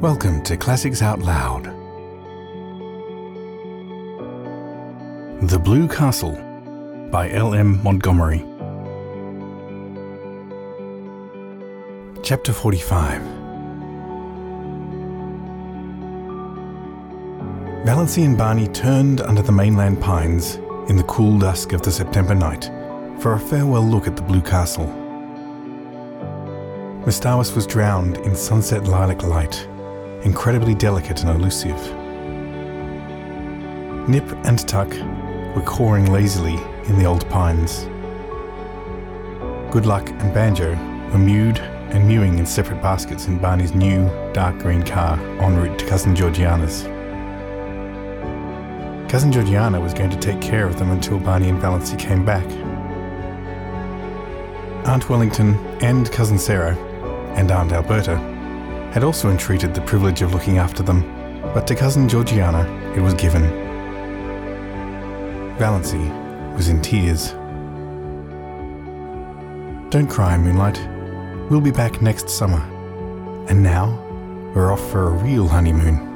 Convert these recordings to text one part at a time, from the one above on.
Welcome to Classics Out Loud. The Blue Castle by L.M. Montgomery. Chapter 45 Valancy and Barney turned under the mainland pines in the cool dusk of the September night for a farewell look at the Blue Castle. Mistawis was drowned in sunset lilac light, incredibly delicate and elusive. Nip and Tuck were cawing lazily in the old pines. Good Luck and Banjo were mewed and mewing in separate baskets in Barney's new dark green car en route to Cousin Georgiana's. Cousin Georgiana was going to take care of them until Barney and Valancy came back. Aunt Wellington and Cousin Sarah and Aunt Alberta had also entreated the privilege of looking after them, but to Cousin Georgiana it was given. Valancy was in tears. Don't cry, Moonlight. We'll be back next summer. And now, we're off for a real honeymoon.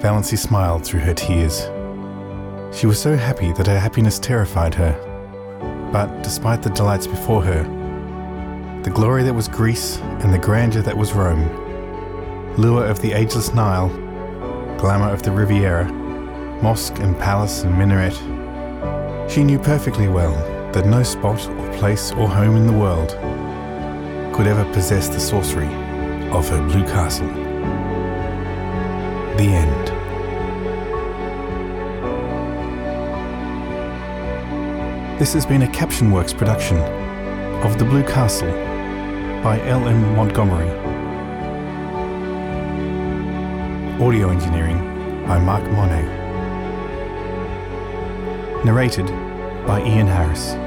Valancy smiled through her tears. She was so happy that her happiness terrified her. But despite the delights before her, the glory that was Greece and the grandeur that was Rome, lure of the ageless Nile, glamour of the Riviera, mosque and palace and minaret, she knew perfectly well that no spot or place or home in the world could ever possess the sorcery of her blue castle. The end. This has been a Caption Works production of The Blue Castle by L.M. Montgomery. Audio engineering by Mark Monet. Narrated by Ian Harris.